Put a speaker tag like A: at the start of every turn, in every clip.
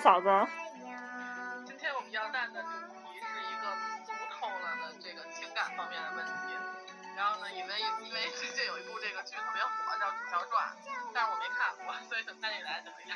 A: 嫂子。
B: 今天我们要谈的主题是一个俗透了的这个情感方面的问题。然后呢，因为因为最近有一部这个剧特别火，叫《楚乔传》，但是我没看过，所以等佳姐来讲一下。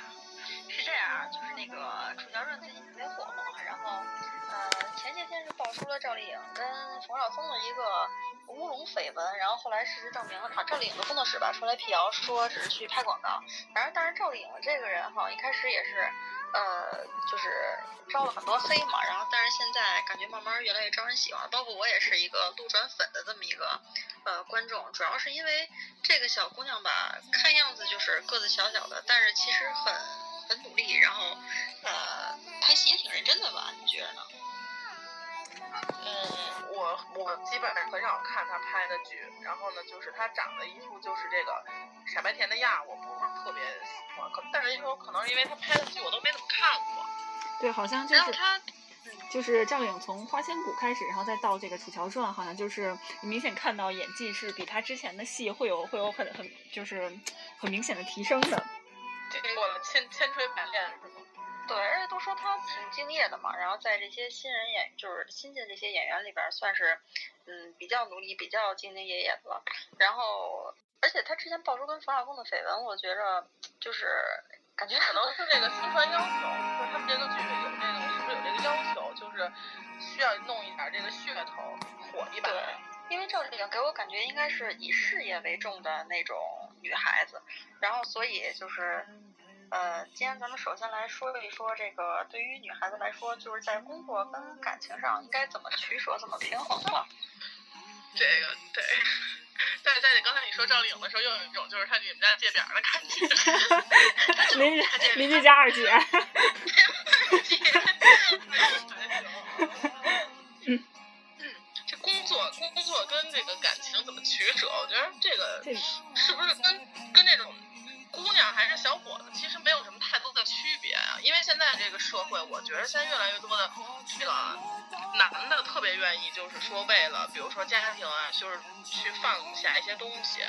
C: 是这样，就是那个《楚乔传》最近特别火嘛，然后呃前些天是爆出了赵丽颖跟冯绍峰的一个乌龙绯闻，然后后来事实证明了，赵丽颖的工作室吧出来辟谣说只是去拍广告，反正但是赵丽颖这个人哈一开始也是呃就是招了很多黑嘛，然后但是现在感觉慢慢越来越招人喜欢，包括我也是一个路转粉的这么一个呃观众，主要是因为这个小姑娘吧看样子就是个子小小的，但是其实很很努力，然后呃拍戏也挺认真的吧？你觉得呢？
B: 嗯，我我基本上很少看他拍的剧，然后呢，就是他长得一副就是这个傻白甜的样，我不是特别喜欢。可但是说可能是因为他拍的剧我都没怎么看过。
A: 对，好像就是
C: 他
A: 就是赵丽颖从《花千骨》开始，然后再到这个《楚乔传》，好像就是明显看到演技是比她之前的戏会有会有很很就是很明显的提升的。
B: 经过了千千锤百炼是吗？
C: 对，而且都说他挺敬业的嘛，然后在这些新人演就是新进这些演员里边算是嗯比较努力、比较兢兢业业的了。然后，而且他之前爆出跟冯绍峰的绯闻，我觉着就是感觉
B: 可能是这个新传要求，就是他们这个剧有这个是不是有这个要求，就是需要弄一点这个噱头，火一把。
C: 对，因为赵丽颖给我感觉应该是以事业为重的那种女孩子，然后所以就是，呃，今天咱们首先来说一说这个对于女孩子来说，就是在工作跟感情上应该怎么取舍、怎么平衡吧。
B: 这个对。但是在你刚才你说赵丽颖的时候，又有一种就是她你们家借饼的感觉。
A: 邻居邻居家二姐，
B: 嗯，这工作工作跟这个感情怎么取舍？我觉得这个是不是跟跟这种姑娘还是小伙子，其实没有什么太多的区别啊？因为现在这个社会，我觉得现在越来越多的这个男的特别愿意，就是说为了比如说家庭啊，就是去放下一些东西，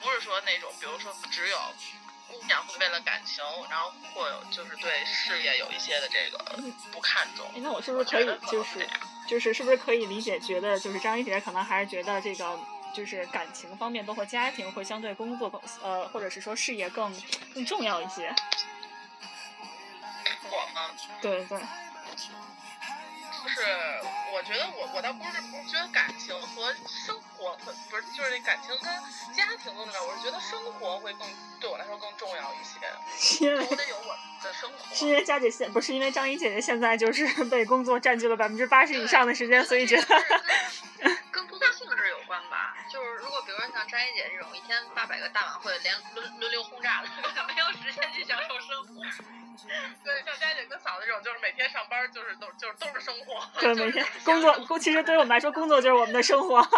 B: 不是说那种比如说只有。姑娘会为了感情，然后或有就是对事业有一些的这个不看重。
A: 那我是不是可以就是就是是不是可以理解，觉得就是张一姐可能还是觉得这个就是感情方面，包括家庭会相对工作更呃，或者是说事业更更重要一些。
B: 我吗？
A: 对对，
B: 就是我觉得我我倒不是不是觉得感情和生活很不是就是那感情跟家庭更重要，我是觉得生活会更对我来说更重要一些。
A: 是因为
B: 我得有我的生活。
A: 是因为佳姐现不是因为张怡姐姐现在就是 被工作占据了百分之八十以上的时间，所以觉得
C: 跟跟工作。就是如果比如说像张一姐这种一天八百个大晚会连轮轮流轰炸的，没有时间去享受生活。
B: 对，像佳姐跟嫂子这种，就是每天上班就是都就是都是生活。
A: 对 每天工作工，其实对于我们来说，工作就是我们的生活。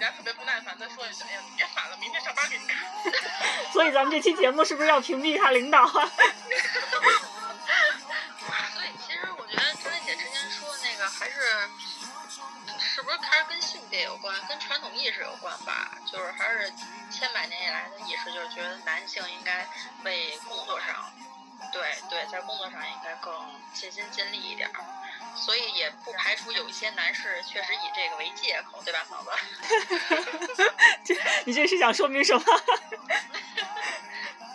B: 眼。李佳特别不耐烦的说一句，哎呀，你别烦了，明天上班给你看。
A: 所以咱们这期节目是不是要屏蔽一下领导啊？
C: 所以其实我觉得张一姐之前说的那个还是，是不是还是跟性别有关，跟传统意识有关吧？就是还是千百年以来的意识，就是觉得男性应该为工作上，对对，在工作上应该更尽心尽力一点儿。所以也不排除有一些男士确实以这个为借口，对吧，嫂子？
A: 这你这是想说明什么？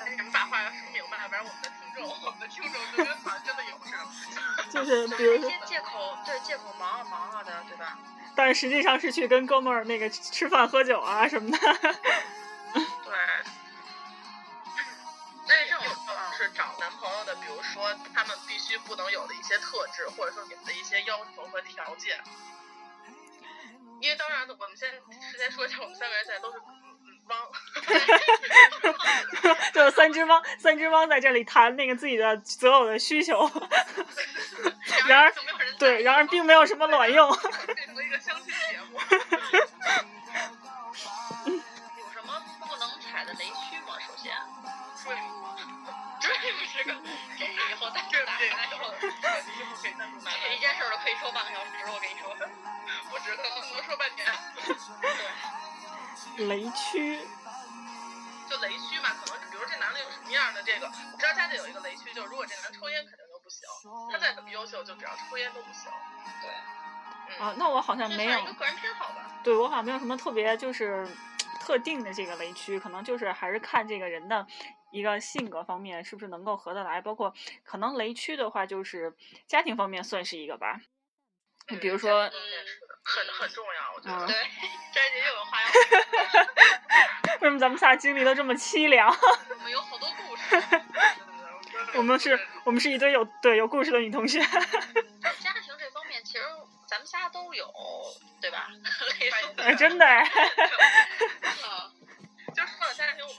B: 你们把话要说明白，要不然我们的听众，我们的听众就觉得好像真的有似的。
A: 就是比如说
C: 借口，对借口忙啊忙啊的，对吧？
A: 但是实际上是去跟哥们儿那个吃饭喝酒啊什么的。
C: 对。
B: 但是这种是找说他们必须不能有的一些特质，或者说你们的一些要求和条件。因为当然，我们先事先说一下，我们三个人现在都是嗯嗯汪，
A: 就是三只汪，三只汪在这里谈那个自己的择偶的需求，然而对，然而并没有什么卵用。
B: 变
C: 区吗？首先，
B: 追
C: 这不是个，这以后再
B: 这
C: 打开
B: 这以后
C: 以说半个小时，我跟你说，
B: 不止，可能能说半年。对。
A: 雷区，
B: 就雷区嘛，可能比如这男的有什么样的这个，我知道家里有一个雷区，就是如果这男抽烟肯定就不行，他再怎么优秀，就只要抽烟都不行。
C: 对，
B: 嗯，
A: 啊，那我好像没有，
C: 个人偏好吧。
A: 对我好像没有什么特别就是特定的这个雷区，可能就是还是看这个人的一个性格方面是不是能够合得来，包括可能雷区的话，就是家庭方面算是一个吧。你比如说
B: 嗯，很很重要，我觉
A: 嗯
B: 得。
C: 对，摘姐又有话要说，
A: 为什么咱们仨经历都这么凄凉？
C: 我们有好多故事。
A: 我们是，我们是一堆有对有故事的女同学。
C: 家庭这方面，其实咱们仨都有，对吧？
A: 哎，真的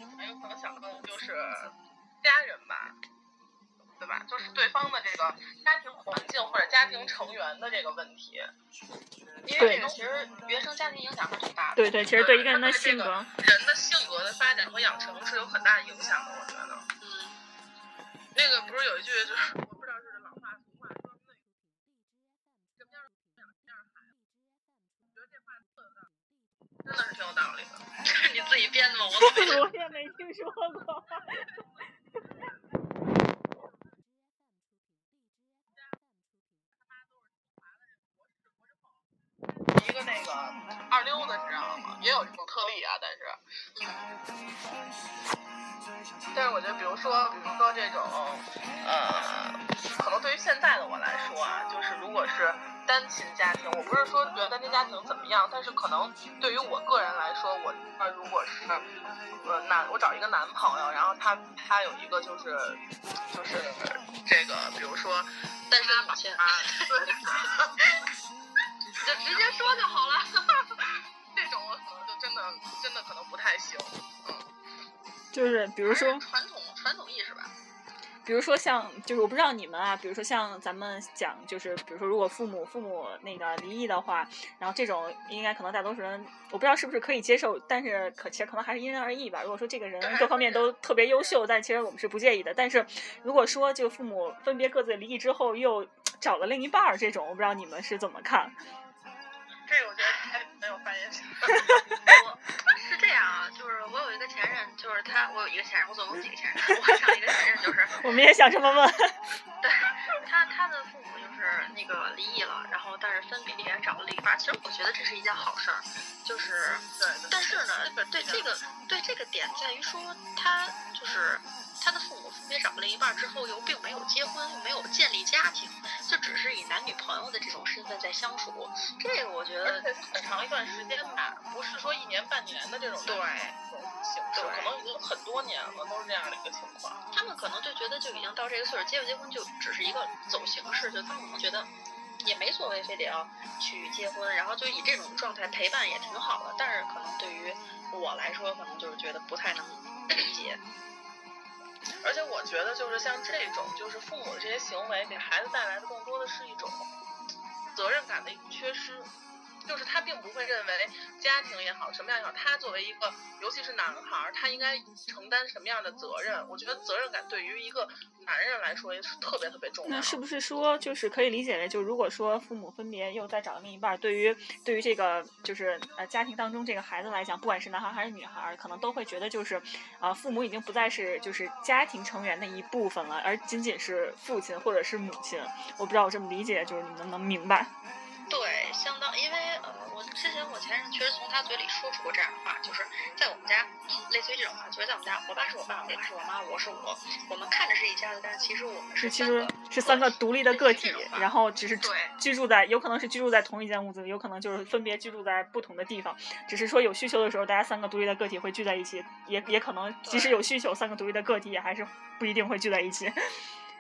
B: 我们很有可能想到的就是家人吧，对吧？就是对方的这个家庭环境或者家庭成员的这个问题。
C: 因为这个其实原生家庭影响还挺大的。
A: 对对，其实对一个人的
B: 这个
A: 性格，
B: 人的性格的发展和养成是有很大影响的，我觉得。
C: 嗯，
B: 那个不是有一句，就是我不知道是老话俗话说那个什么样的父母养什么样的孩子，我觉得这话特有道理，真的是挺有。道理的。
C: 这是你自己编的吗？我怎么
A: 我也没听说过。
B: 一个那个二溜子，你知道吗？也有。这种特例啊，但是，但是我觉得，比如说，比如说这种，呃，可能对于现在的我来说啊，就是如果是单亲家庭，我不是说觉得单亲家庭怎么样，但是可能对于我个人来说，我那如果是呃男，我找一个男朋友，然后他他有一个就是就是这个，比如说
C: 单身母亲，
B: 啊，对。
C: 就直接说就好了。
B: 这种我可能就真的真的可能不太行。
A: 嗯就是比如说，
C: 传统传统意识吧。
A: 比如说像，就是我不知道你们啊，比如说像咱们讲，就是比如说如果父母父母那个离异的话，然后这种应该可能大多数人，我不知道是不是可以接受，但是可其实可能还是因人而异吧。如果说这个人各方面都特别优秀，但其实我们是不介意的。但是如果说就父母分别各自离异之后又找了另一半儿这种，我不知道你们是怎么看？
B: 这个我觉得还没有发言权。
C: 这样啊，就是我有一个前任，就是他，我有一个前任，我总共几个前任？我上一个前任就是
A: 我们也想这么问。
C: 对他，他的父母就是那个离异了，然后但是分别找了另一半。其实我觉得这是一件好事儿，就是，
B: 对，
C: 但是呢，对这个对这个点在于说，他就是他的父母分别找了一半之后，又并没有结婚，又没有建立家庭，就只是以男女朋友的这种身份在相处。这个我觉得
B: 很长一段时间吧，不是说一年半年的这种
C: 对
B: 这种形式，可能已经很多年了，都是这样的一个情况。
C: 他们可能就觉得就已经到这个岁数，结不结婚就只是一个走形式，就他们可能觉得也没所谓，非得要去结婚，然后就以这种状态陪伴也挺好的。但是可能对于我来说，可能就是觉得不太能理解。
B: 而且我觉得就是像这种，就是父母的这些行为给孩子带来的更多的是一种责任感的一个缺失。就是他并不会认为家庭也好，什么样也好，他作为一个，尤其是男孩儿，他应该承担什么样的责任？我觉得责任感对于一个男人来说也是特别特别重要的。
A: 那是不是说，就是可以理解为，就如果说父母分别又再找另一半儿，对于对于这个就是呃家庭当中这个孩子来讲，不管是男孩儿还是女孩儿，可能都会觉得就是，啊、父母已经不再是就是家庭成员的一部分了，而仅仅是父亲或者是母亲。我不知道我这么理解，就是你们能不能明白？
C: 对，相当，因为呃，我之前我前任确实从他嘴里说出过这样的话，就是在我们家，类似于这种话，就是在我们家，我爸是我爸，我妈是我妈，我是我，我们看着是一家子，但是其实我们
A: 是其实是三个独立的个体然后只是居住在，有可能是居住在同一间屋子里，有可能就是分别居住在不同的地方。只是说有需求的时候，大家三个独立的个体会聚在一起，也也可能即使有需求，三个独立的个体也还是不一定会聚在一起。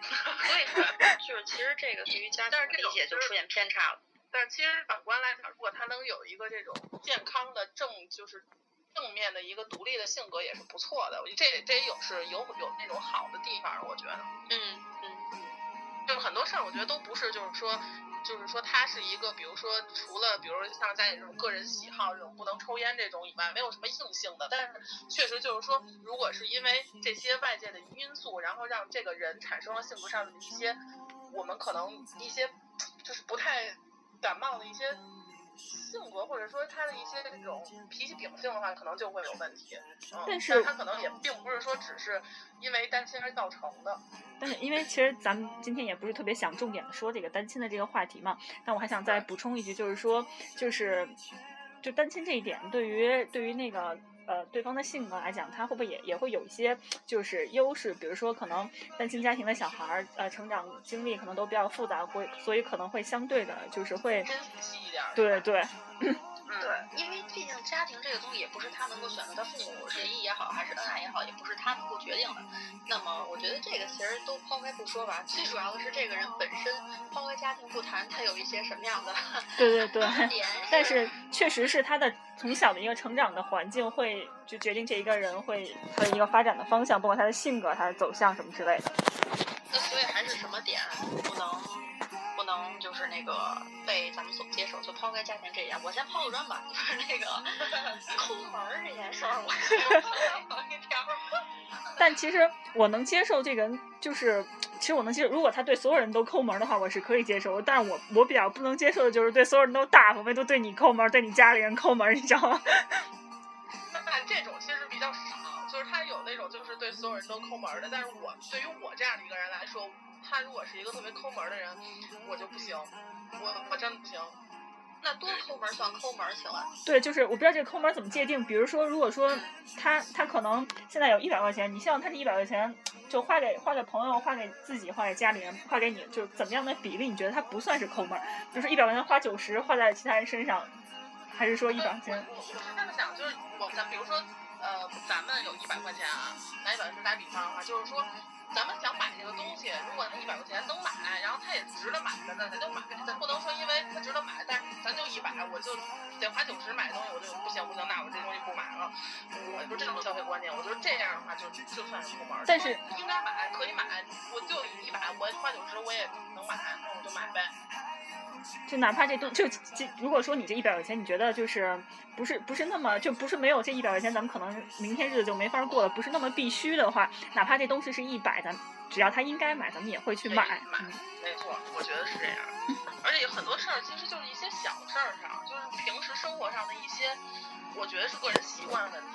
C: 所以说就是其实这个对于家庭的理解就出现偏差了。
B: 但是其实反观来讲，如果他能有一个这种健康的正，就是正面的一个独立的性格，也是不错的。我觉得这这也有是有有那种好的地方，我觉得。
C: 嗯嗯嗯
B: 就是很多事儿，我觉得都不是，就是说，就是说他是一个，比如说除了比如说像家里这种个人喜好这种不能抽烟这种以外，没有什么硬性的。但是确实就是说，如果是因为这些外界的因素，然后让这个人产生了性格上的一些，我们可能一些就是不太感冒的一些性格，或者说他的一些这种脾气秉性的话，可能就会有问题。嗯，
A: 但是
B: 他可能也并不是说只是因为单亲而造成的。
A: 但是因为其实咱们今天也不是特别想重点的说这个单亲的这个话题嘛，但我还想再补充一句，就是说，就是就单亲这一点，对于对于那个呃对方的性格来讲，他会不会也也会有一些就是优势？比如说可能单亲家庭的小孩儿呃成长经历可能都比较复杂，会所以可能会相对的就是会。对对
B: 嗯，
C: 对，因为毕竟家庭这个东西也不是他能够选择，他父母协议也好，还是恩爱也好，也不是他能够决定的。那么，我觉得这个其实都抛开不说吧，最主要的是这个人本身，抛开家庭不谈，他有一些什么样的
A: 对对对。
C: 点。
A: 但是确实是他的从小的一个成长的环境会就决定这一个人会他的一个发展的方向，包括他的性格、他的走向什么之类的。
C: 那所以还是什么点不能就是那个被咱们所接受？就抛开家庭这一点，我先抛个砖吧，就是那个 抠门儿这件事儿，我抛一条。
A: 但其实我能接受这个人，就是其实我能接受，如果他对所有人都抠门儿的话，我是可以接受。但是我我比较不能接受的就是对所有人都大方，唯独对你抠门儿，对你家里人抠门儿，你知道吗？
B: 那这种其实比较少，就是他有那种就是对所有人都抠门儿的，但是我对于我这样的一个人来说，他如果是一个特别抠门儿的人，我就不行，我我真不行。
C: 那多抠门儿算抠门儿，请问？
A: 对，就是我不知道这个抠门儿怎么界定。比如说，如果说他他可能现在有一百块钱，你希望他这一百块钱就花给花给朋友、花给自己、花给家里人、花给你，就是怎么样的比例？你觉得他不算是抠门儿？就是一百块钱花九十花在其他人身上，还是说一百块钱？
B: 我我是这么想，就是我咱比如说呃，咱们有一百块钱啊，拿一百块钱打比方的话，就是说。咱们想买这个东西，如果那一百块钱能买，然后它也值得买的，那咱就买。咱不能说因为它值得买，但是咱就一百，我就得花九十买东西，我就不行不行，那我这东西不买了。我就这种消费观念，我觉得这样的话就就算是抠门儿。
A: 但是
B: 应该买可以买，我就一百，我花九十我也能买，那我就买呗。
A: 就哪怕这东就就如果说你这一百块钱，你觉得就是不是不是那么就不是没有这一百块钱，咱们可能明天日子就没法过了，不是那么必须的话，哪怕这东西是一百，咱只要他应该买，咱们也会去买。
B: 买，没错，我觉得是这样。而且有很多事儿其实就是一些小事儿上，就是平时生活上的一些，我觉得是个人习惯问题。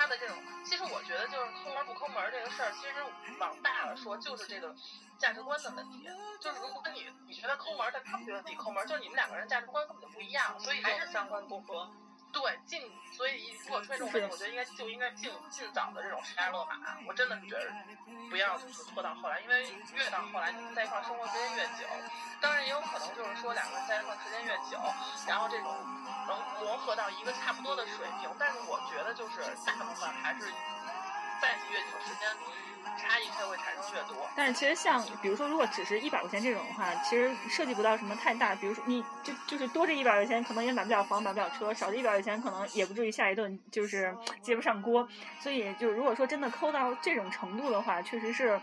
B: 他的这种，其实我觉得就是抠门不抠门这个事儿，其实往大了说就是这个价值观的问题。就是如果跟你你觉得抠门，但他不觉得自己抠门，就是你们两个人价值观根本就不一样，所以
C: 还是三观不合。
B: 对，尽所以如果出现这种问题，我觉得应该就应该尽尽早的这种悬崖勒马。我真的觉得不要就是拖到后来，因为越到后来你们在一块生活时间越久，当然也有可能就是说两个人在一块时间越久，然后这种能磨合到一个差不多的水平。但是我觉得就是大部分还是在一起越久，时间差异才会产生越多。
A: 但是其实像比如说，如果只是一百块钱这种的话，其实涉及不到什么太大。比如说，你就就是多这一百块钱，可能也买不了房，买不了车；少这一百块钱，可能也不至于下一顿就是接不上锅。所以，就如果说真的抠到这种程度的话，确实是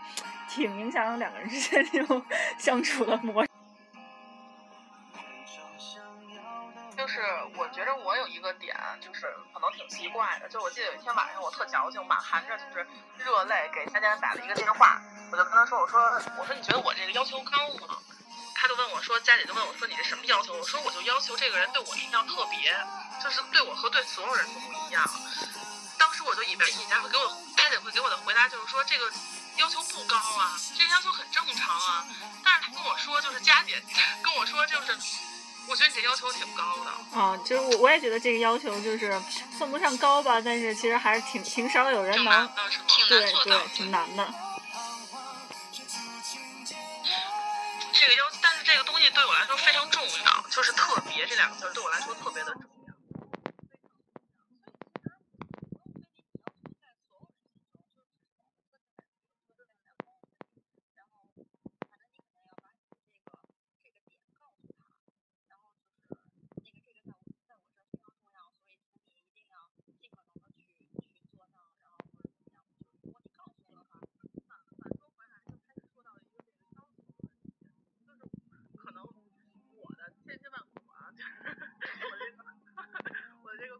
A: 挺影响两个人之间 这种相处的模式。
B: 就是我觉着我有一个点，就是可能挺奇怪的，就我记得有一天晚上我特矫情，满含着就是热泪给佳佳打了一个电话，我就跟他说，我说我说你觉得我这个要求高吗？他就问我说，佳姐就问我说你这什么要求？我说我就要求这个人对我一定要特别，就是对我和对所有人都不一样。当时我就以为你家会给我佳姐会给我的回答就是说这个要求不高啊，这个要求很正常啊。但是他跟我说就是佳姐跟我说就是。这要求挺高的。
A: 啊，就是我我也觉得这个要求就是算不上高吧，但是其实还是挺挺少有人能，对对，挺难的。
B: 这个要，但是这个东西对我来说非常重要，就是特别这两个字对我来说特别的重要。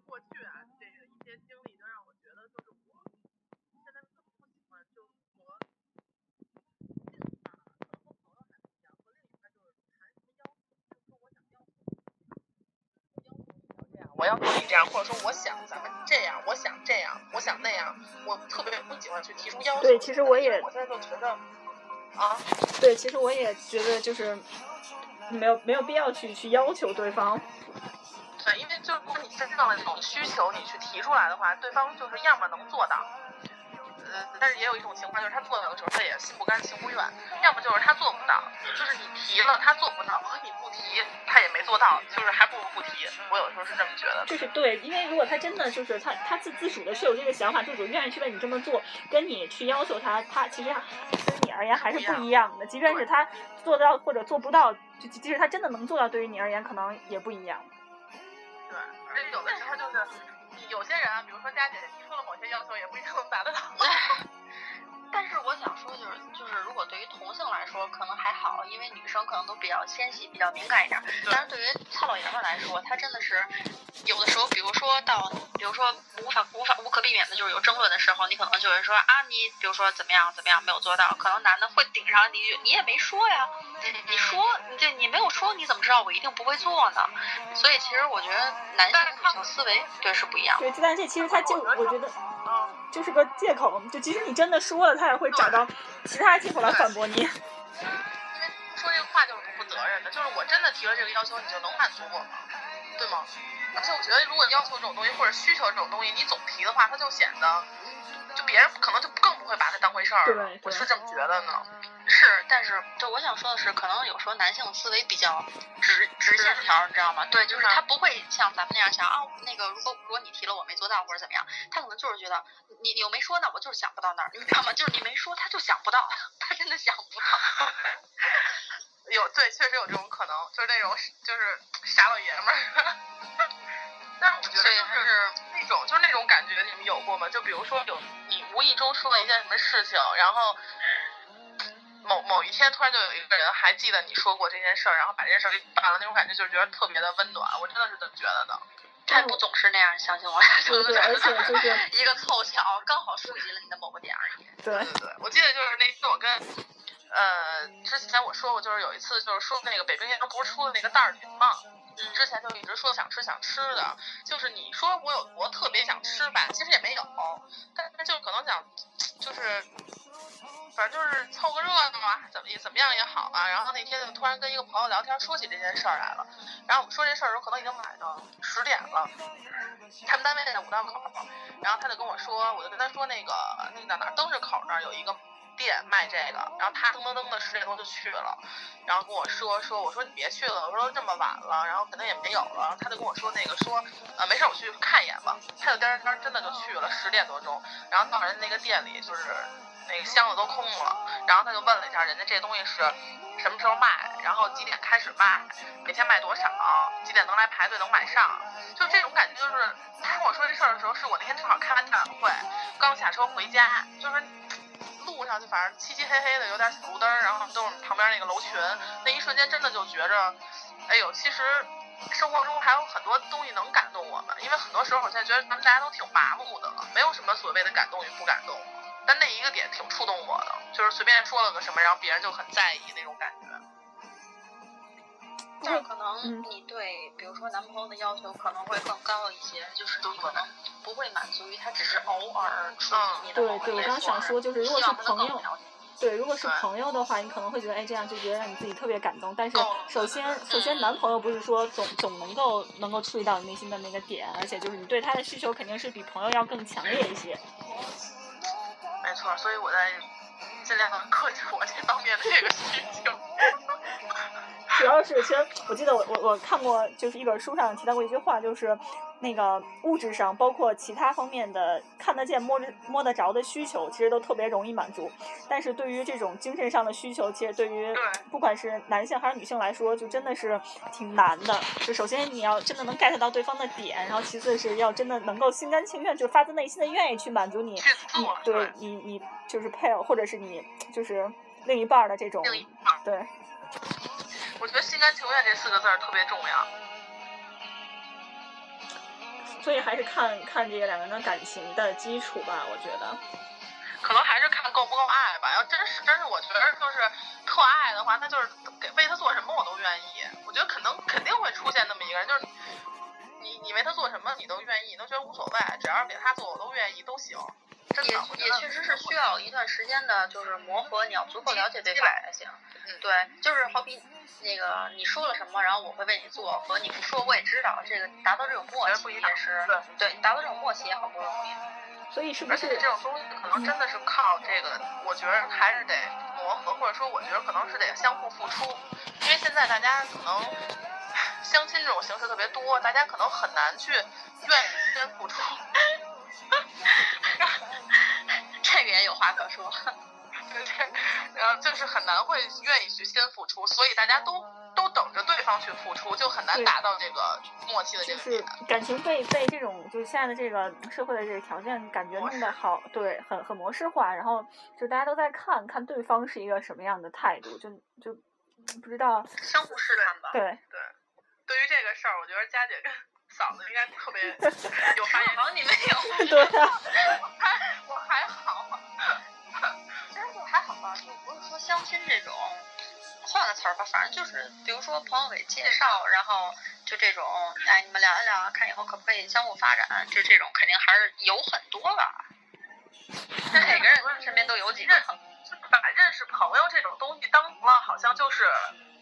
B: 过去啊，这个一些经历就让我觉得，就是我现在更不喜欢就和和朋友感情，就是谈什要求，就是说我想要求，你条件，我要你这样，或者说我想咱们这样，我想这样，我想那样，我特别不喜欢去提出要求。
A: 对，其实我也，
B: 我现在就觉得，啊，
A: 对，其实我也觉得就是没有没有必要去去要求对方。
B: 对，因为就是如果你真正的这种需求你去提出来的话，对方就是要么能做到。呃，但是也有一种情况，就是他做到的时候，他也心不甘情不愿；要么就是他做不到，就是你提了他做不到，和你不提他也没做到，就是还不如不提。我有时候是这么觉得。
A: 就是对，因为如果他真的就是他他自自主的是有这个想法，自主愿意去为你这么做，跟你去要求他，他其实对你而言还是不一样的。即便是他做到或者做不到，就即使他真的能做到，对于你而言可能也不一样。
B: 对，而且有的时候就是。有些人啊，比如说佳姐提出了某些要求，也不一定能达得到。
C: 但是我想说，就是就是，如果对于同性来说，可能还好，因为女生可能都比较纤细，比较敏感一点。但是对于糙老爷们来说，他真的是有的时候，比如说到，比如说无法无法无可避免的就是有争论的时候，你可能就会说啊，你比如说怎么样怎么样没有做到，可能男的会顶上一句，你也没说呀，你说你这你没有说，你怎么知道我一定不会做呢？所以其实我觉得男性女性思维对是不一样。
A: 对，但是这其实他就我觉得。就是个借口，就即使你真的说了，他也会找到其他借口来反驳你。因为
B: 说这个话就是不负责任的，就是我真的提了这个要求，你就能满足我吗？对吗？而且我觉得，如果要求这种东西或者需求这种东西，你总提的话，他就显得。就别人可能就更不会把它当回事儿了，我是这么觉得呢。
C: 是，但是就我想说的是，可能有时候男性思维比较直直线条，你知道吗？对，就是他不会像咱们那样想啊，那个如果如果你提了我没做到或者怎么样，他可能就是觉得你你又没说，那我就是想不到那儿，你知道吗？就是你没说，他就想不到，他真的想不到。
B: 有对，确实有这种可能，就是那种就是傻老爷们儿。但是我觉得就是那种，就是那种感觉，你们有过吗？就比如说有你无意中说了一件什么事情，然后某某一天突然就有一个人还记得你说过这件事儿，然后把这件事儿给办了，那种感觉就是觉得特别的温暖。我真的是这么觉得的。
C: 他不总是那样，相信我。
A: 对对，而且就是
C: 一个凑巧，刚好触及了你的某个点而已。
A: 对
B: 对对，我记得就是那次我跟呃之前我说过，就是有一次就是说那个北冰洋不是出了那个袋儿饼嘛。之前就一直说想吃想吃的，就是你说我有多特别想吃吧，其实也没有，但是就可能想，就是，反正就是凑个热闹啊，怎么怎么样也好啊。然后那天就突然跟一个朋友聊天，说起这件事儿来了。然后我们说这事儿的时候，可能已经晚上十点了，他们单位在五道口，然后他就跟我说，我就跟他说那个那个哪儿灯市口那儿有一个。店卖这个，然后他噔噔噔的十点多就去了，然后跟我说说，我说你别去了，我说这么晚了，然后可能也没有了，他就跟我说那个说，呃没事我去看一眼吧，他就颠颠颠真的就去了，十点多钟，然后到人家那个店里就是那个箱子都空了，然后他就问了一下人家这东西是什么时候卖，然后几点开始卖，每天卖多少，几点能来排队能买上，就这种感觉就是他跟我说这事儿的时候，是我那天正好开完大会，刚下车回家，就是。上就反正漆漆黑黑的，有点小路灯，然后都是旁边那个楼群，那一瞬间真的就觉着，哎呦，其实生活中还有很多东西能感动我们，因为很多时候我现在觉得咱们大家都挺麻木的了，没有什么所谓的感动与不感动，但那一个点挺触动我的，就是随便说了个什么，然后别人就很在意那种感觉。
C: 但是可能你对，比如说男朋友的要求可能会更高一些，就是可能不会满足于他只是偶尔出你的
A: 对对，我刚想说就是，如果是朋友，对，如果是朋友的话，你可能会觉得，哎，这样就觉得让你自己特别感动。但是首先，首先男朋友不是说总总能够能够触及到你内心的那个点，而且就是你对他的需求肯定是比朋友要更强烈一些。
B: 没错，所以我在尽量克制我这方面的这个需求。
A: 主要是，其实我记得我我我看过，就是一本书上提到过一句话，就是那个物质上，包括其他方面的看得见、摸着摸得着的需求，其实都特别容易满足。但是对于这种精神上的需求，其实对于不管是男性还是女性来说，就真的是挺难的。就首先你要真的能 get 到对方的点，然后其次是要真的能够心甘情愿，就是发自内心的愿意去满足你，你对你你就是配偶或者是你就是另一半的这种对。
B: 我觉得“心甘情愿”这四个字儿特别重要，
A: 所以还是看看这个两个人的感情的基础吧。我觉得，
B: 可能还是看够不够爱吧。要真是真是，我觉得就是特爱的话，那就是给为他做什么我都愿意。我觉得可能肯定会出现那么一个人，就是。你你为他做什么你都愿意，都觉得无所谓，只要是给他做我都愿意，都行。真的，
C: 也
B: 我觉得
C: 也确实是需要一段时间的，就是磨合，你要足够了解对方才行。
B: 嗯
C: 对，就是好比那个你说了什么，然后我会为你做，和你不说我也知道，这个达到这种默契
B: 不一样
C: 也是
B: 对
C: 对，达到这种默契也很不容易。
A: 所以是不
B: 而且这种东西可能真的是靠这个，我觉得还是得磨合，或者说我觉得可能是得相互付出，因为现在大家可能相亲这种形式特别多，大家可能很难去愿意先付出。
C: 这个也有话可说。
B: 对 对，然后就是很难会愿意去先付出，所以大家都都等着对方去付出，就很难达到这个默契的这个
A: 就是。感情被被这种就是现在的这个社会的这个条件感觉弄得好，对，很很模式化，然后就大家都在看看对方是一个什么样的态度，就就不知道，
C: 相互试探吧。
A: 对，
B: 对对于这个事儿，我觉得佳姐跟嫂子应该特别 有发言
C: 好像你没有，
A: 对啊，
B: 我还好。
C: 其实就还好吧，就不是说相亲这种，换个词儿吧，反正就是比如说朋友给介绍，然后就这种，哎，你们聊一聊，看以后可不可以相互发展，就这种肯定还是有很多吧。那每个人身边都有几个。
B: 把认识朋友这种东西当成了好像就是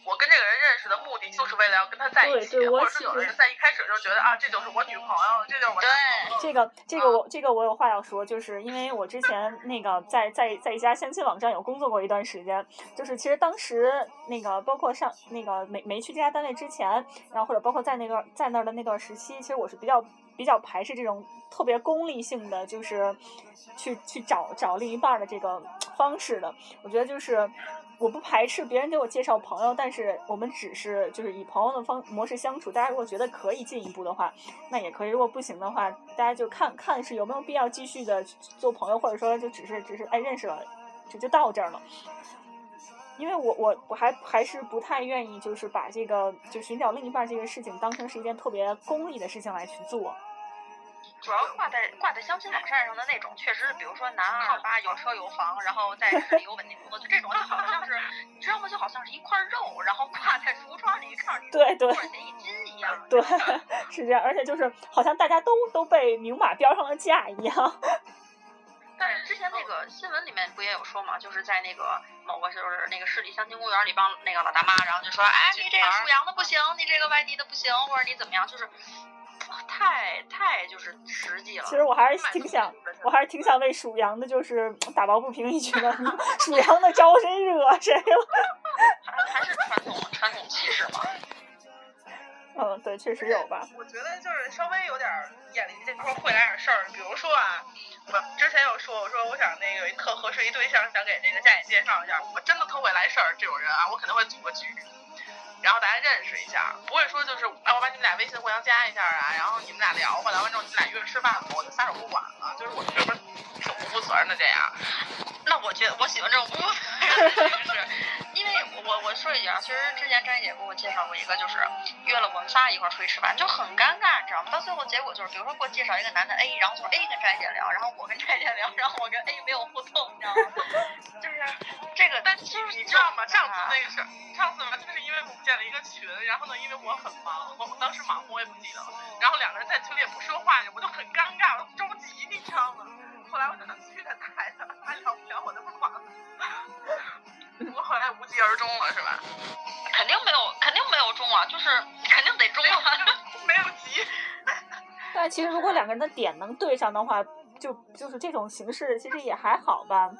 B: 我跟这个人认识的目的，就是为了要跟他在一起，
A: 对对我
B: 或者是有的人在一开始就觉得啊，这就是我女朋友，这就是我男朋友。
A: 这个这个我这个我有话要说，就是因为我之前那个在在在一家相亲网站有工作过一段时间，就是其实当时那个包括上那个没没去这家单位之前，然后或者包括在那段在那儿的那段时期，其实我是比较比较排斥这种特别功利性的，就是去去找找另一半儿的这个方式的。我觉得就是我不排斥别人给我介绍朋友，但是我们只是就是以朋友的方模式相处。大家如果觉得可以进一步的话，那也可以；如果不行的话，大家就看看是有没有必要继续的做朋友，或者说就只是只是哎认识了，就就到这儿了。因为我我我还还是不太愿意，就是把这个就寻找另一半这个事情当成是一件特别功利的事情来去做。
C: 主要挂在挂在相亲网站上的那种，确实，比如说男二二八有车有房，然后在市里有稳定工作，就这种就好像是，你知道吗？就好像是一块肉，然后挂在橱窗里，看上去
A: 对对
C: 多少钱一斤一样。
A: 对，是这样，而且就是好像大家都都被明码标上了价一样。
C: 但是之前那个新闻里面不也有说嘛，就是在那个某个就是那个市里相亲公园里帮那个老大妈，然后就说，哎，你这个属羊的不行，你这个外地的不行，或者你怎么样，就是啊太太就是实际了
A: 其。实我还是挺想，我还是挺想为属羊的，就是打抱不平一句的。属羊的招谁惹谁了？
C: 还还是传统传统气势嘛。
A: 嗯，对，确实有吧。
B: 我觉得就是稍微有点儿眼力这块儿会来点事儿，比如说啊，我之前有说，我说我想那个特合适一对象，想给那个家姐介绍一下，我真的特会来事儿，这种人啊，我肯定会组个局，然后大家认识一下，不会说就是哎，我把你们俩微信互相加一下啊，然后你们俩聊吧，聊完之后你们俩约着吃饭，我就撒手不管了，就是我觉得挺不负责任的这样。
C: 那我觉得我喜欢这种不负责任的形式，为我我说一句啊，其实之前张姐给我介绍过一个，就是约了我们仨一块儿出去吃饭，就很尴尬，你知道吗？到最后结果就是，比如说给我介绍一个男的 A，然后就是 A 跟张姐聊，然后我跟张姐聊，然后我跟 A 没有互动，你知道吗？就是这个，
B: 但
C: 就是
B: 你知道吗？上次那个事儿，上次吧，就是因为我们建了一个群，然后呢，因为我很忙，我当时忙我也不记得了，然后两个人在群里也不说话，我就很尴尬，我着急，你知道吗？后来我想去他台的，他聊不聊我就不管后来无疾而终了，是吧？
C: 肯定没有，肯定没有中啊，就是 肯定得中啊。
B: 没有急。
A: 但其实如果两个人的点能对上的话，就就是这种形式其实也还好吧。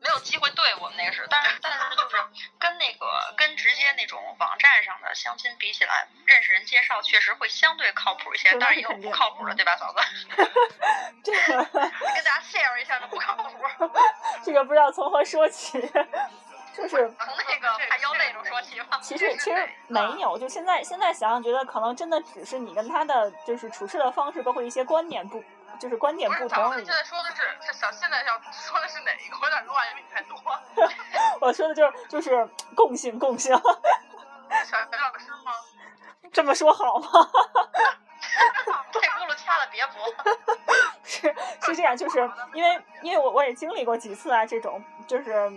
C: 没有机会对我们那个是，但是但是就是跟那个跟直接那种网站上的相亲比起来，认识人介绍确实会相对靠谱一些，
A: 对
C: 当然也有不靠谱的，对吧，嫂子？
A: 这个
C: 跟大家 share 一下这不靠谱，
A: 这个不知道从何说起，就是
C: 从那个 爬腰那种说起吧。
A: 其实其实没有，就现在现在想想，觉得可能真的只是你跟他的就是处事的方式，包括一些观念不，就是观点
B: 不
A: 同
B: 现。在说的是是小，现在要说的是哪一个？我有点乱，因为你太多。
A: 我说的就是就是共性共性，
B: 小学老师吗？
A: 这么说好吗？
C: 这轱辘掐了别播。
A: 是是这样，就是因为因为我我也经历过几次啊，这种就是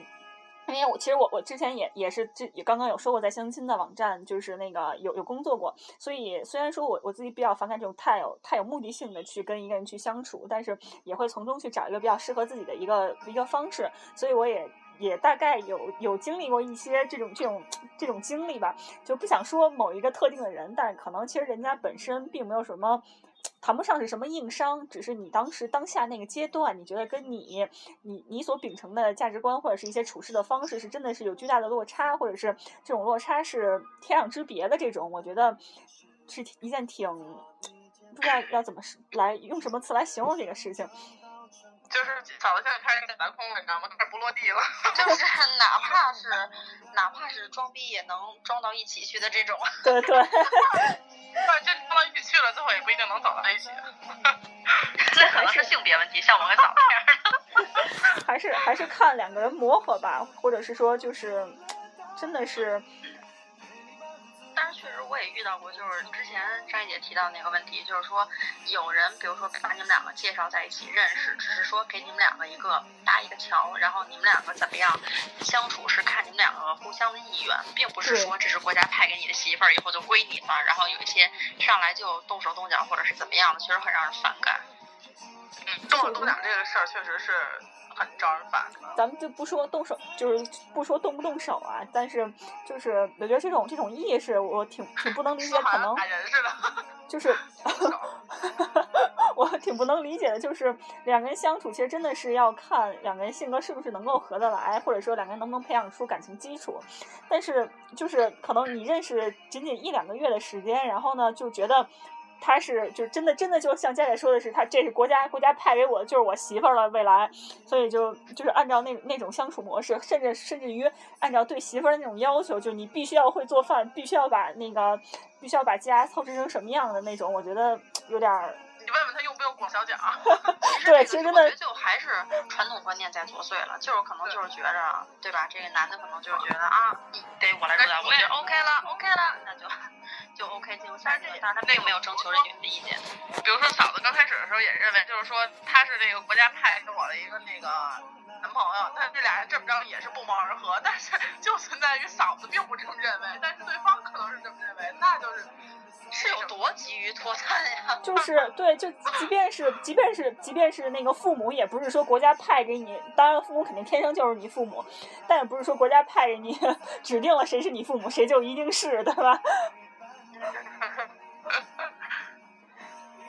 A: 因为我其实我我之前也也是这也刚刚有说过，在相亲的网站就是那个有有工作过，所以虽然说我我自己比较反感这种太有太有目的性的去跟一个人去相处，但是也会从中去找一个比较适合自己的一个一个方式，所以我也也大概有有经历过一些这种这种这种经历吧，就不想说某一个特定的人，但可能其实人家本身并没有什么。谈不上是什么硬伤，只是你当时当下那个阶段，你觉得跟你你你所秉承的价值观或者是一些处事的方式是真的是有巨大的落差，或者是这种落差是天壤之别的这种，我觉得是一件挺不知道要怎么来用什么词来形容这个事情。
B: 就是嫂子现在开始打空了，你知道吗？开始不落地了。
C: 就是哪怕是哪怕是装逼也能装到一起去的这种。
A: 对对。
B: 那真装到一起去了，最后也不一定能走到一起。
C: 这可能是性别问题，像我跟嫂子这样
A: 的。还是还是看两个人磨合吧，或者是说就是真的是。
C: 确实我也遇到过，就是之前张姐提到那个问题，就是说有人比如说把你们两个介绍在一起认识，只是说给你们两个一个搭一个桥，然后你们两个怎么样相处是看你们两个互相的意愿，并不是说这是国家派给你的媳妇儿以后就归你了，然后有一些上来就动手动脚或者是怎么样的，确实很让人反感。
B: 嗯，动手动脚这个事儿确实是。很招人烦。
A: 咱们就不说动手，就是不说动不动手啊，但是就是我觉得这种这种意识，我挺挺不能理解，可能就是，我挺不能理解的，就是两个人相处，其实真的是要看两个人性格是不是能够合得来，或者说两个人能不能培养出感情基础。但是就是可能你认识仅仅一两个月的时间，然后呢就觉得。他是就真的真的就像佳姐说的是，他这是国家国家派给我的，就是我媳妇儿了未来，所以就就是按照那那种相处模式，甚至甚至于按照对媳妇儿的那种要求，就你必须要会做饭，必须要把那个必须要把家操持成什么样的那种，我觉得有点儿。
B: 你问问他用不用裹小脚？
A: 对，其实真的
C: 就还是传统观念在作祟了，就是可能就是觉着，对吧？这个男的可能就是觉得啊，得我来主导，我觉得 OK 了，OK 了，那就。就 OK 进入下一个，但是他并没有征求这女的意见。
B: 比如说嫂子刚开始的时候也认为，就是说他是这个国家派给我的一个那个男朋友，但这俩人这么着也是不谋而合。但是就存在于嫂子并不这么认为，但是对方可能是这么认为，那就是
C: 是有多急于脱单呀？
A: 就是对，就即便是即便是即便是那个父母，也不是说国家派给你，当然父母肯定天生就是你父母，但也不是说国家派给你指定了谁是你父母，谁就一定是，对吧？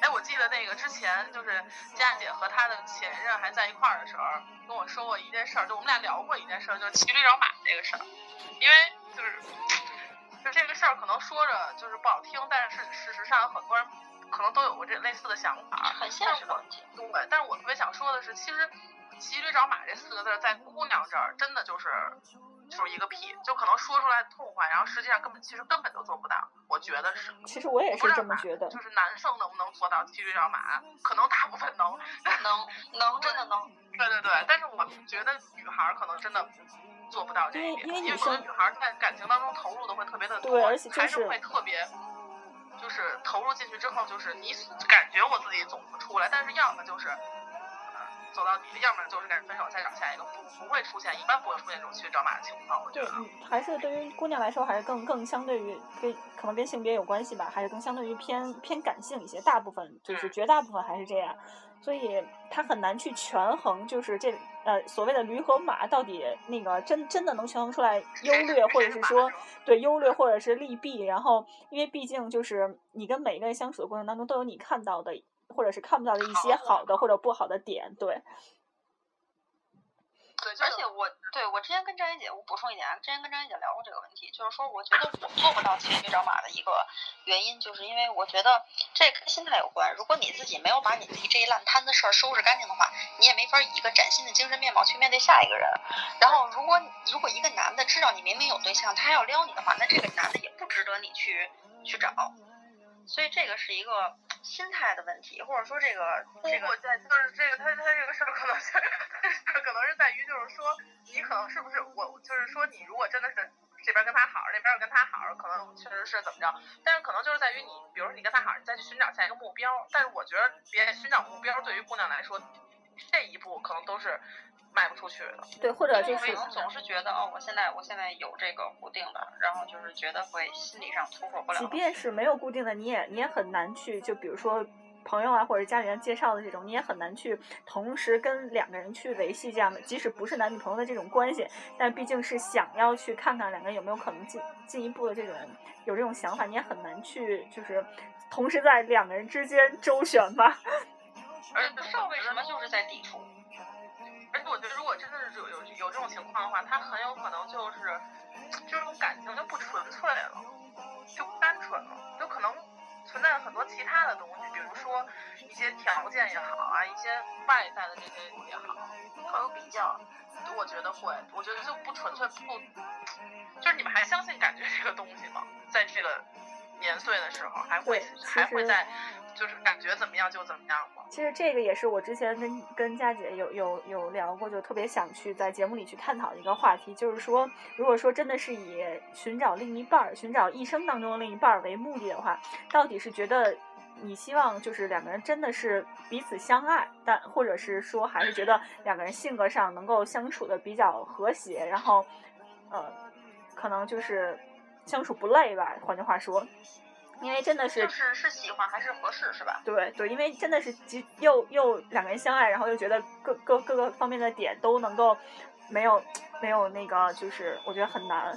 B: 哎，我记得那个之前就是佳姐和她的前任还在一块儿的时候，跟我说过一件事儿，就我们俩聊过一件事儿，就是骑驴找马这个事儿。因为就是，就这个事儿可能说着就是不好听，但是事实上很多人可能都有过这类似的想法。
C: 很现实的问题。
B: 对，但是我特别想说的是，其实骑驴找马这四个字在姑娘这儿真的就是。就是一个屁，就可能说出来痛快，然后实际上根本其实根本就做不到，我觉得是。
A: 其实我也是这么觉得。
B: 就是男生能不能做到骑驴找马，可能大部分能。
C: 能能真的能。
B: 对对对，但是我觉得女孩可能真的做不到这一点，因为
A: 女
B: 生女孩在感情当中投入的会特别的多，对，而且还是会特别，就是投入进去之后，就是你感觉我自己总不出来，但是要么就是。走到底，要么就是赶紧分手，再找下一个，不不会出现，一般不会出现这种骑驴找马的情况。我觉得，
A: 还是对于姑娘来说，还是更更相对于跟可能跟性别有关系吧，还是更相对于偏偏感性一些。大部分就是绝大部分还是这样，所以她很难去权衡，就是这呃所谓的驴和马到底那个真真的能权衡出来优劣，或者是说对优劣或者是利弊。然后，因为毕竟就是你跟每一个人相处的过程当中，都有你看到的。或者是看不到的一些好的或者不好的点，对。
B: 对，
C: 而且我对我之前跟张一姐，我补充一点啊，之前跟张一姐聊过这个问题，就是说我觉得我做不到骑驴找马的一个原因，就是因为我觉得这跟心态有关。如果你自己没有把你自己这一烂摊子事儿收拾干净的话，你也没法以一个崭新的精神面貌去面对下一个人。然后，如果如果一个男的知道你明明有对象，他还要撩你的话，那这个男的也不值得你去去找。所以这个是一个。心态的问题，或者说这个这个
B: 在就是这个他他这个事儿可能是可能是在于就是说你可能是不是我就是说你如果真的是这边跟他好那边又跟他好可能确实是怎么着，但是可能就是在于你比如说你跟他好你再去寻找下一个目标，但是我觉得别寻找目标对于姑娘来说这一步可能都是迈不出去了。
A: 对，或者就是
C: 总是觉得哦，我现在我现在有这个固定的，然后就是觉得会心理上突破不了。
A: 即便是没有固定的，你也你也很难去，就比如说朋友啊或者家里人介绍的这种，你也很难去同时跟两个人去维系这样的，即使不是男女朋友的这种关系，但毕竟是想要去看看两个人有没有可能进进一步的这种有这种想法，你也很难去就是同时在两个人之间周旋吧。
B: 而
C: 不知道为什么就是在抵触。
B: 我觉得，如果真的是有有有这种情况的话，他很有可能就是这种感情就不纯粹了，就不单纯了，就可能存在很多其他的东西，比如说一些条件也好啊，一些外在的这些也好，
C: 还有比较。
B: 我觉得会，我觉得就不纯粹，不就是你们还相信感觉这个东西吗？在这个年岁的时候，还会还会在。就是感觉怎么样就怎么样嘛。
A: 其实这个也是我之前跟跟佳姐有有有聊过，就特别想去在节目里去探讨一个话题，就是说，如果说真的是以寻找另一半儿、寻找一生当中的另一半儿为目的的话，到底是觉得你希望就是两个人真的是彼此相爱，但或者是说还是觉得两个人性格上能够相处的比较和谐，然后呃，可能就是相处不累吧。换句话说。因为真的是
C: 是是喜欢还是合适是吧？
A: 对对，因为真的是又又两个人相爱，然后又觉得各各各个方面的点都能够没有没有那个，就是我觉得很难。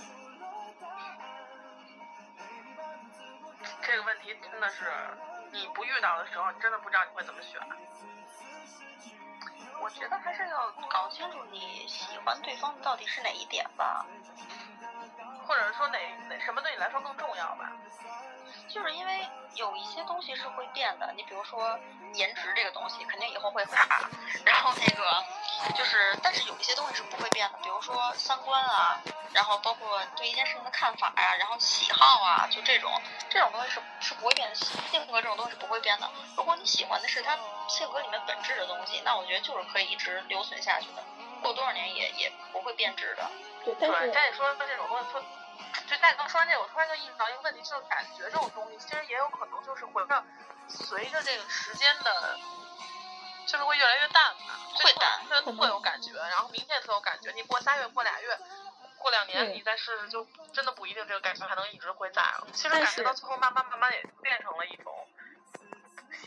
B: 这个问题真的是你不遇到的时候，你真的不知道你会怎么选。
C: 我觉得还是要搞清楚你喜欢对方到底是哪一点吧，
B: 或者说哪哪什么对你来说更重要吧。
C: 就是因为有一些东西是会变的，你比如说颜值这个东西，肯定以后会差。然后那个就是，但是有一些东西是不会变的，比如说三观啊，然后包括对一件事情的看法呀，然后喜好啊，就这种这种东西是是不会变的，性格这种东西是不会变的。如果你喜欢的是他性格里面本质的东西，那我觉得就是可以一直留存下去的，过多少年也也不会变质的。
A: 对，但是
B: 再说这种东西。就但你刚说完这个，我突然就意识到一个问题，就是感觉这种东西其实也有可能就是会着随着这个时间的，就是会越来越淡吧。
C: 会淡，
B: 特有感觉，然后明天特有感觉。你过仨月，过俩月，过两年，你再试试，就真的不一定这个感觉还能一直会在了。其实感觉到最后，慢慢慢慢也变成了一种。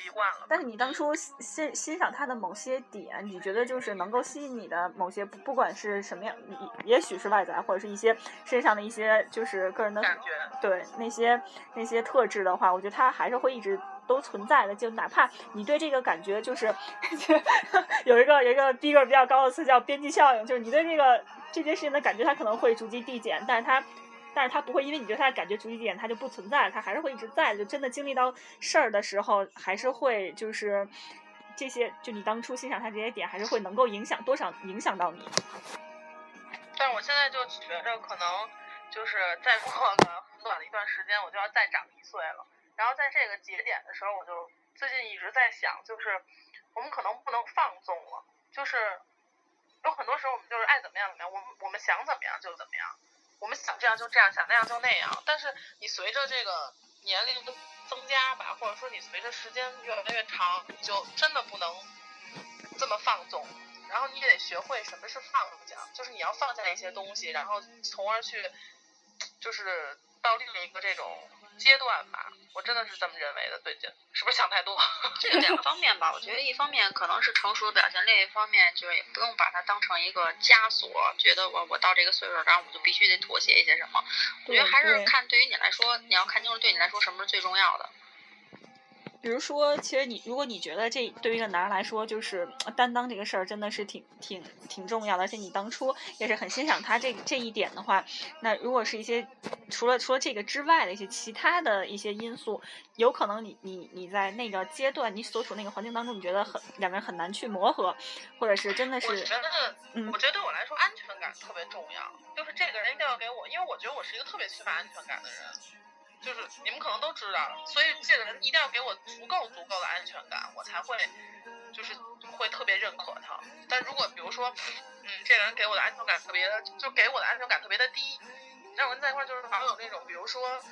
B: 习惯了，
A: 但是你当初欣欣赏他的某些点，你觉得就是能够吸引你的某些，不管是什么样，也许是外在或者是一些身上的一些，就是个人的
B: 感觉，
A: 对那些那些特质的话，我觉得他还是会一直都存在的。就哪怕你对这个感觉，就是 有一个有一个逼格比较高的词叫边际效应，就是你对这个这件事情的感觉，它可能会逐级递减，但是它。但是他不会因为你对他的感觉逐渐减，他就不存在，他还是会一直在。就真的经历到事儿的时候，还是会就是这些，就你当初欣赏他这些点，还是会能够影响多少影响到你。
B: 但是我现在就觉着，可能就是再过个很短的一段时间，我就要再长一岁了。然后在这个节点的时候，我就最近一直在想，就是我们可能不能放纵了，就是有很多时候我们就是爱怎么样怎么样，我们我们想怎么样就怎么样。我们想这样就这样，想那样就那样。但是你随着这个年龄的增加吧，或者说你随着时间越来越长，你就真的不能这么放纵。然后你也得学会什么是放下，就是你要放下一些东西，然后从而去，就是到另一个这种。阶段吧，我真的是这么认为的。最近是不是想太多？
C: 这个两个方面吧，我觉 得一方面可能是成熟的表现，另一方面就是也不用把它当成一个枷锁，觉得我我到这个岁数，然后我就必须得妥协一些什么。我觉得还是看对于你来说，你要看清楚对你来说什么是最重要的。
A: 比如说，其实你如果你觉得这对于一个男人来说，就是担当这个事儿真的是挺挺挺重要的，而且你当初也是很欣赏他这这一点的话，那如果是一些除了除了这个之外的一些其他的一些因素，有可能你你你在那个阶段你所处那个环境当中，你觉得很两个人很难去磨合，或者是真的是，我
B: 觉得，嗯，我觉得对我来说安全感特别重要，就是这个人一定要给我，因为我觉得我是一个特别缺乏安全感的人。就是你们可能都知道，所以这个人一定要给我足够足够的安全感，我才会就是会特别认可他。但如果比如说，嗯，这个人给我的安全感特别的，就给我的安全感特别的低，让人在一块就是好像有那种，比如说，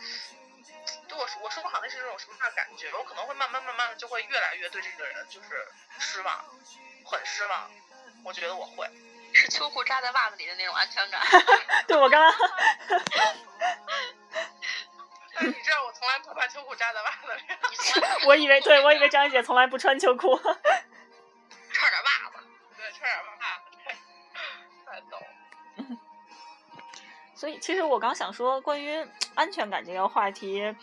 B: 对我我说不好那是这种什么样的感觉，我可能会慢慢慢慢的就会越来越对这个人就是失望，很失望。我觉得我会。
C: 是秋裤扎在袜子里的那种安全感。
A: 对我刚刚，
B: 但 你知道我从来不把秋裤扎在袜子里，
A: 我以为对我以为张姐从来不穿秋裤。
C: 穿点袜子。
B: 对，穿点袜子，对，太逗了。
A: 所以，其实我刚想说关于安全感这个话题，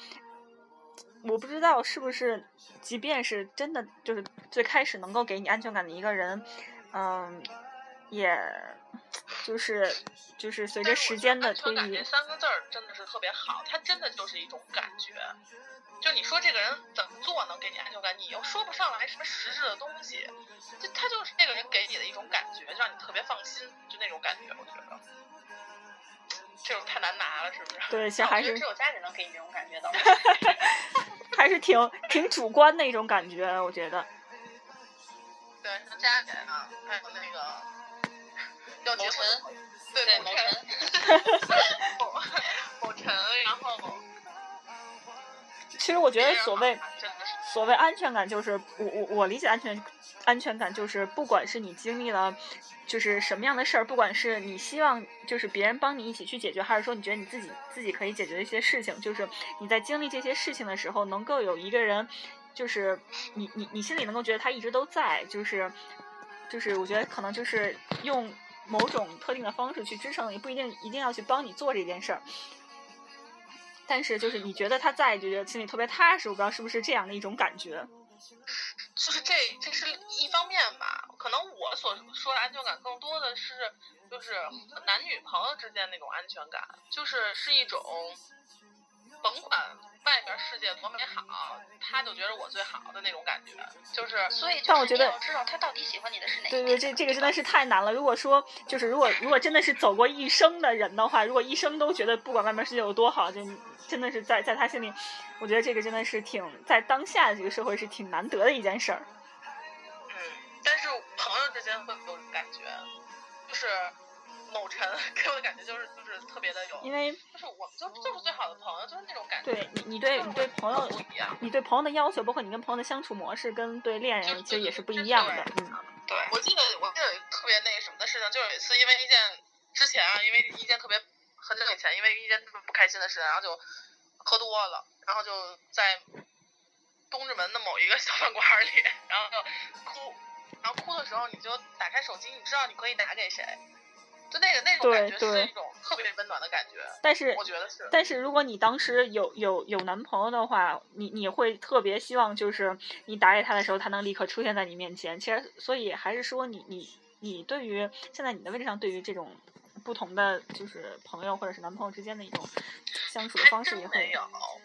A: 我不知道是不是，即便是真的就是最开始能够给你安全感的一个人，嗯，也就是就是随着时间的推移
B: 三个字儿真的是特别好，它真的就是一种感觉。就你说这个人怎么做能给你安全感，你又说不上来什么实质的东西，就他就是那个人给你的一种感觉，让你特别放心，就那种感觉，我觉得。这种太难拿了，是不是？
A: 对，其实还是
C: 只有家里能给你这种感觉的。
A: 还是挺挺主观的一种感觉，我觉得。
B: 对，像家人啊，还有那个要结婚对
C: 对，
B: 某
C: 某
B: 晨，
C: 晨。
B: 某 某晨，然后
A: 其实我觉得所谓所谓安全感，就是我我我理解安全安全感，就是不管是你经历了就是什么样的事儿，不管是你希望就是别人帮你一起去解决，还是说你觉得你自己自己可以解决的一些事情，就是你在经历这些事情的时候，能够有一个人，就是你你你心里能够觉得他一直都在，就是就是我觉得可能就是用某种特定的方式去支撑你，不一定一定要去帮你做这件事儿。但是就是你觉得他在，就觉得心里特别踏实，我不知道是不是这样的一种感觉。
B: 就是这这是一方面吧，可能我所说的安全感更多的是就是男女朋友之间那种安全感，就是是一种甭管外边世界多美好，他就觉得我最好的那种感觉，就是
C: 所以，
A: 但我觉得
C: 知道他到底喜欢你的是哪一
A: 对对，这这个真的是太难了。如果说就是如果如果真的是走过一生的人的话，如果一生都觉得不管外面世界有多好，就真的是在在他心里，我觉得这个真的是挺在当下的这个社会是挺难得的一件事儿。
B: 嗯，但是朋友之间会有感觉，就是某晨 给我的感觉就是就是特别的有，
A: 因为
B: 就是我们就就是最好的朋友，就是那种感觉。
A: 对你你对你对朋友
B: 不一样。
A: 你对朋友的要求，包括你跟朋友的相处模式，跟对恋人其实也是不一样的。嗯，
C: 对，
B: 我记得我记得有一个特别那个什么的事情，就是有一次因为一件之前啊，因为一件特别很久以前，因为一件特别不开心的事，然后就喝多了，然后就在东直门的某一个小饭馆里，然后就哭，然后哭的时候你就打开手机，你知道你可以打给谁，就那个那种感觉
A: 对对
B: 是一种特别温暖的感觉，
A: 但是
B: 我觉得是。
A: 但是如果你当时有有有男朋友的话，你你会特别希望就是你打给他的时候，他能立刻出现在你面前。其实，所以还是说你你你对于现在你的位置上，对于这种不同的就是朋友或者是男朋友之间的一种相处的方式也会
B: 没有，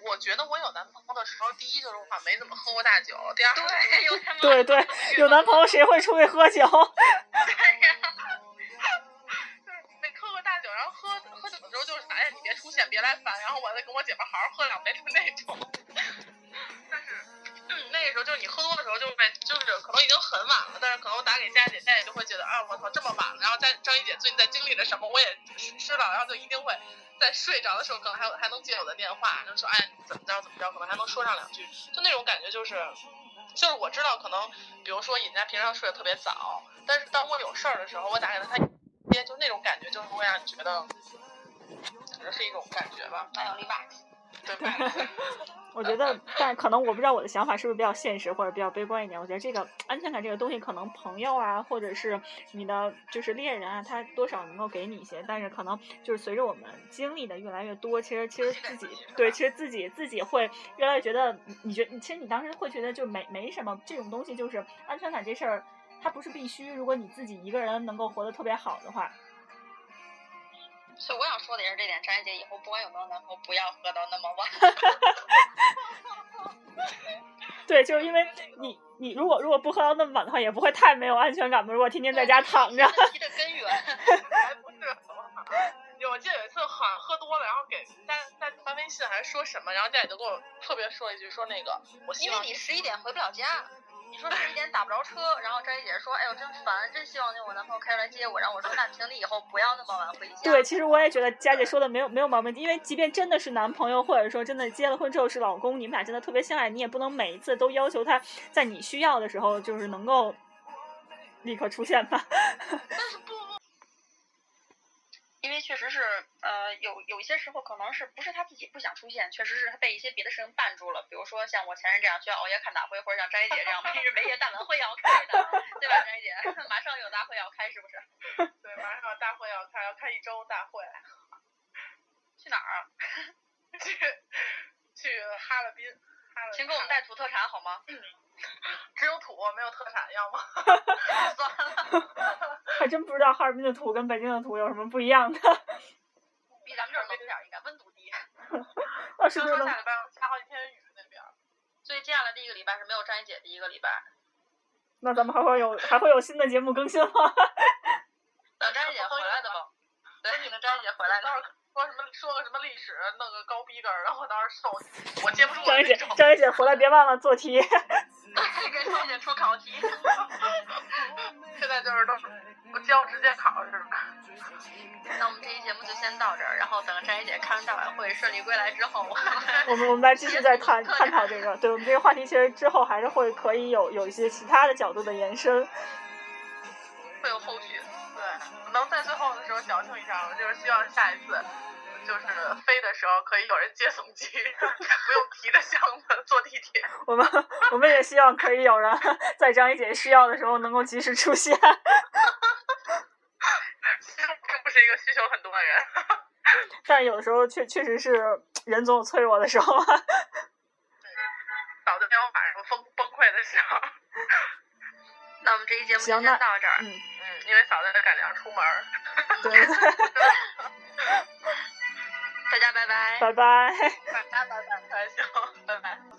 B: 我觉得我有男朋友的时候，第一就是我没怎么喝过大酒，第二
C: 对，有他妈
A: 对对，有男朋友谁会出去喝酒？
B: 就是没喝过大然后喝喝酒的时候就是哎呀你别出现别来烦，然后我再跟我姐们好好喝两杯，就那种。但是、嗯、那个时候就是你喝多的时候就被就是可能已经很晚了，但是可能我打给佳姐，佳姐就会觉得啊我操这么晚了，然后张张一姐最近在经历着什么我也知道，然后就一定会在睡着的时候可能还还能接我的电话，就说哎怎么着怎么着，可能还能说上两句，就那种感觉就是。就是我知道，可能比如说尹家平常睡得特别早，但是当我有事儿的时候，我打给他，他接，就那种感觉，就是会让你觉得，可能是一种感觉吧，
C: 蛮有力吧？
B: 对吧？
A: 我觉得，但可能我不知道我的想法是不是比较现实或者比较悲观一点。我觉得这个安全感这个东西，可能朋友啊，或者是你的就是恋人啊，他多少能够给你一些，但是可能就是随着我们经历的越来越多，其实其实自己对，其实自己自己会越来越觉得，你你觉其实你当时会觉得就没没什么，这种东西就是安全感这事儿，它不是必须。如果你自己一个人能够活得特别好的话，
C: 所以我想说的也是这点，张一姐以后不管有没有男朋友，不要喝到那么晚。
A: 对，就是因为你你如果如果不喝到那么晚的话，也不会太没有安全感嘛。如果天天在家躺着，
C: 问题的根源。
B: 还不是好不好？有我记得有一次好像喝多了，然后给在在发微信还是说什么，然后家里就跟我特别说了一句，说那个我希
C: 因为你十一点回不了家，你说十一点打不着车，然后张一姐说，哎呦真烦，真希望那我男朋友开车来接我。然后我说，那请你以后不要那么晚回家。
A: 对，其实我也觉得佳姐说的没有没有毛病，因为即便真的是男朋友，或者说真的结了婚之后是老公，你们俩真的特别相爱，你也不能每一次都要求他在你需要的时候就是能够立刻出现吧。
B: 但是不不，
C: 确实是，呃，有有一些时候可能是不是他自己不想出现，确实是他被一些别的事情绊住了。比如说像我前任这样需要熬夜看大会，或者像张一姐这样没日没夜大晚会要开的，对吧，张一姐？马上有大会要开，是不是？
B: 对，马上有大会要开，要开一周大会。
C: 去哪儿啊？
B: 去去哈尔滨。
C: 请给我们带土特产好吗？
B: 只有土，没有特产，要吗？
C: 算了。
A: 还真不知道哈尔滨的土跟北京的土有什么不一样的。
C: 比咱们这儿冷点儿，应该温度低。
A: 啊，是不是？
B: 下礼拜下好几天雨那边。
C: 所以接下来的一个礼拜是没有张一姐的一个礼拜。
A: 那咱们还会有还会有新的节目更新吗？
C: 等张一姐回来的吧。等你们张一姐回来的。
B: 说什么说个什么历史，弄个高逼格，然后到时候受我接不住。
A: 张一姐，张一姐回来别忘了做题。
C: 给张一姐出考题。
B: 现在就是都不交直接考是吧？
C: 那我们这期节目就先到这儿，然后等张一姐开完大晚会顺利归来之后，
A: 我们我们再继续再探 探讨这个。对我们这个话题，其实之后还是会可以有有一些其他的角度的延伸，
C: 会有后续。
B: 对，能在最后的时候矫情一下，我就是希望下一次。就是飞的时候可以有人接送机，不用提着箱子坐地铁。
A: 我们我们也希望可以有人在张一姐需要的时候能够及时出现。并
B: 不是一个需求很多的人，
A: 但有的时候确确实是人总有脆弱的时候。
B: 嫂子没有晚上崩崩溃的时候。
C: 那我们这期节目先到这儿。
A: 嗯
B: 嗯，因为嫂子得赶着出门。
A: 对。
C: 大家拜拜，
A: 拜拜，
B: 大家拜拜，开玩笑，拜拜。